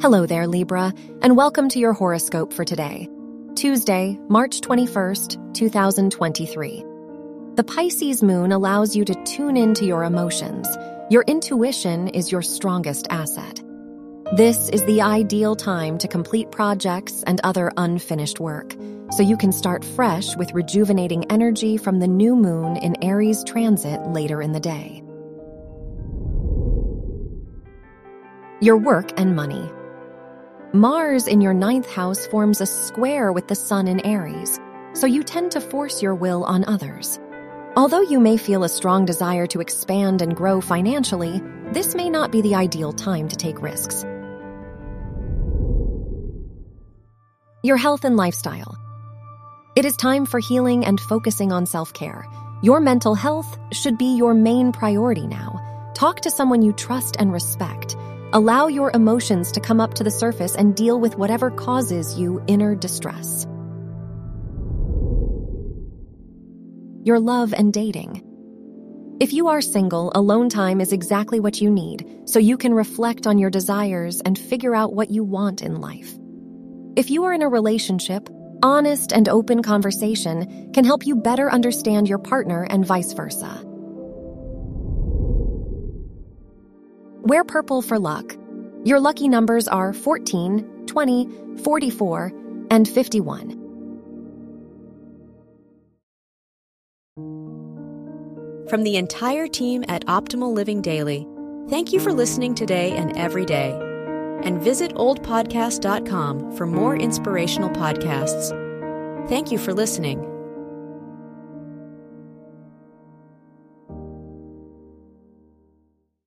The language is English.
Hello there, Libra, and welcome to your horoscope for today, Tuesday, March 21st, 2023. The Pisces moon allows you to tune into your emotions. Your intuition is your strongest asset. This is the ideal time to complete projects and other unfinished work, so you can start fresh with rejuvenating energy from the new moon in Aries transit later in the day. Your work and money. Mars in your ninth house forms a square with the sun in Aries, so you tend to force your will on others. Although you may feel a strong desire to expand and grow financially, this may not be the ideal time to take risks. Your health and lifestyle. It is time for healing and focusing on self care. Your mental health should be your main priority now. Talk to someone you trust and respect Allow your emotions to come up to the surface and deal with whatever causes you inner distress. Your love and dating. If you are single, alone time is exactly what you need, so you can reflect on your desires and figure out what you want in life. If you are in a relationship, honest and open conversation can help you better understand your partner and vice versa. Wear purple for luck. Your lucky numbers are 14, 20, 44, and 51. From the entire team at Optimal Living Daily, thank you for listening today and every day. And visit oldpodcast.com for more inspirational podcasts. Thank you for listening.